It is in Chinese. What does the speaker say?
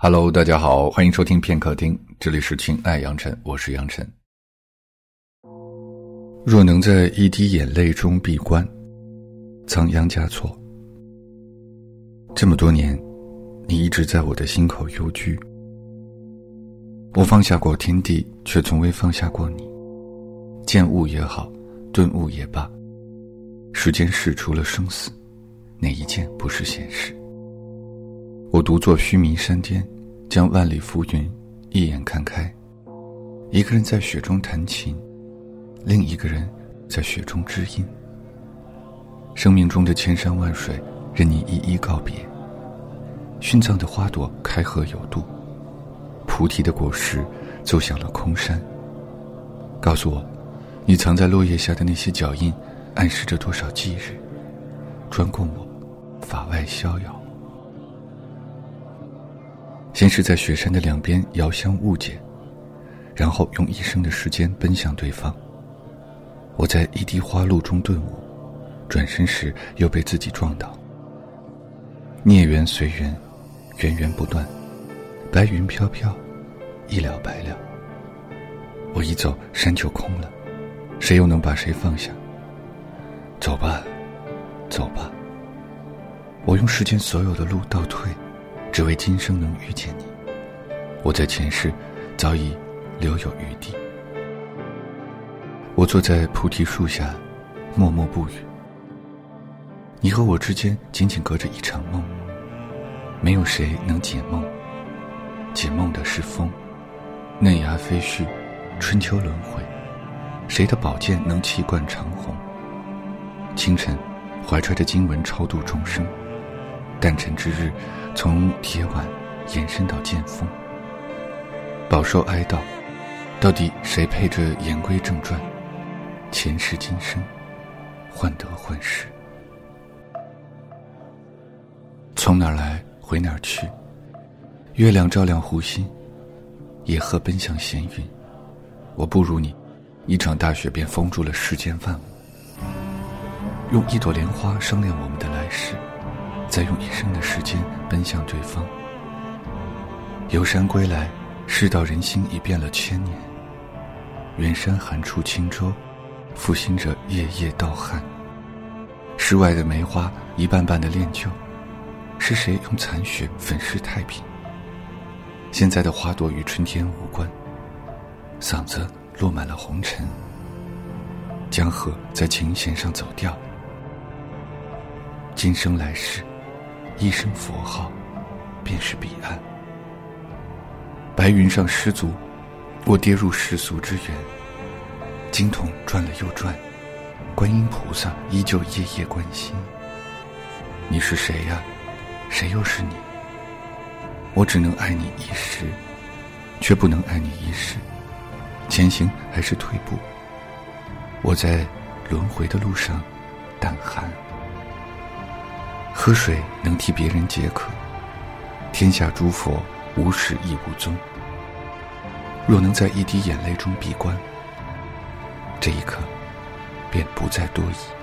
Hello，大家好，欢迎收听片刻听，这里是情爱杨晨，我是杨晨。若能在一滴眼泪中闭关，仓央嘉措。这么多年，你一直在我的心口幽居。我放下过天地，却从未放下过你。见物也好，顿悟也罢，世间事除了生死，哪一件不是现实？我独坐须弥山巅，将万里浮云一眼看开。一个人在雪中弹琴，另一个人在雪中知音。生命中的千山万水，任你一一告别。殉葬的花朵开合有度，菩提的果实奏响了空山。告诉我，你藏在落叶下的那些脚印，暗示着多少忌日，专供我法外逍遥。先是在雪山的两边遥相误解，然后用一生的时间奔向对方。我在一滴花露中顿悟，转身时又被自己撞倒。孽缘随缘，源源不断，白云飘飘，一了百了。我一走，山就空了，谁又能把谁放下？走吧，走吧。我用世间所有的路倒退。只为今生能遇见你，我在前世早已留有余地。我坐在菩提树下，默默不语。你和我之间仅仅隔着一场梦，没有谁能解梦。解梦的是风，嫩芽飞絮，春秋轮回。谁的宝剑能气贯长虹？清晨，怀揣着经文超度众生。诞辰之日，从铁腕延伸到剑锋，饱受哀悼。到底谁配着言归正传？前世今生，患得患失。从哪儿来，回哪儿去？月亮照亮湖心，野鹤奔向闲云。我不如你，一场大雪便封住了世间万物。用一朵莲花商量我们的来世。再用一生的时间奔向对方。游山归来，世道人心已变了千年。远山寒处轻舟，负心者夜夜盗汗。世外的梅花一瓣瓣的恋旧，是谁用残雪粉饰太平？现在的花朵与春天无关，嗓子落满了红尘。江河在琴弦上走调，今生来世。一声佛号，便是彼岸。白云上失足，我跌入世俗之源。经筒转了又转，观音菩萨依旧夜夜关心。你是谁呀？谁又是你？我只能爱你一时，却不能爱你一世。前行还是退步？我在轮回的路上，胆寒。喝水能替别人解渴，天下诸佛无始亦无终。若能在一滴眼泪中闭关，这一刻便不再多疑。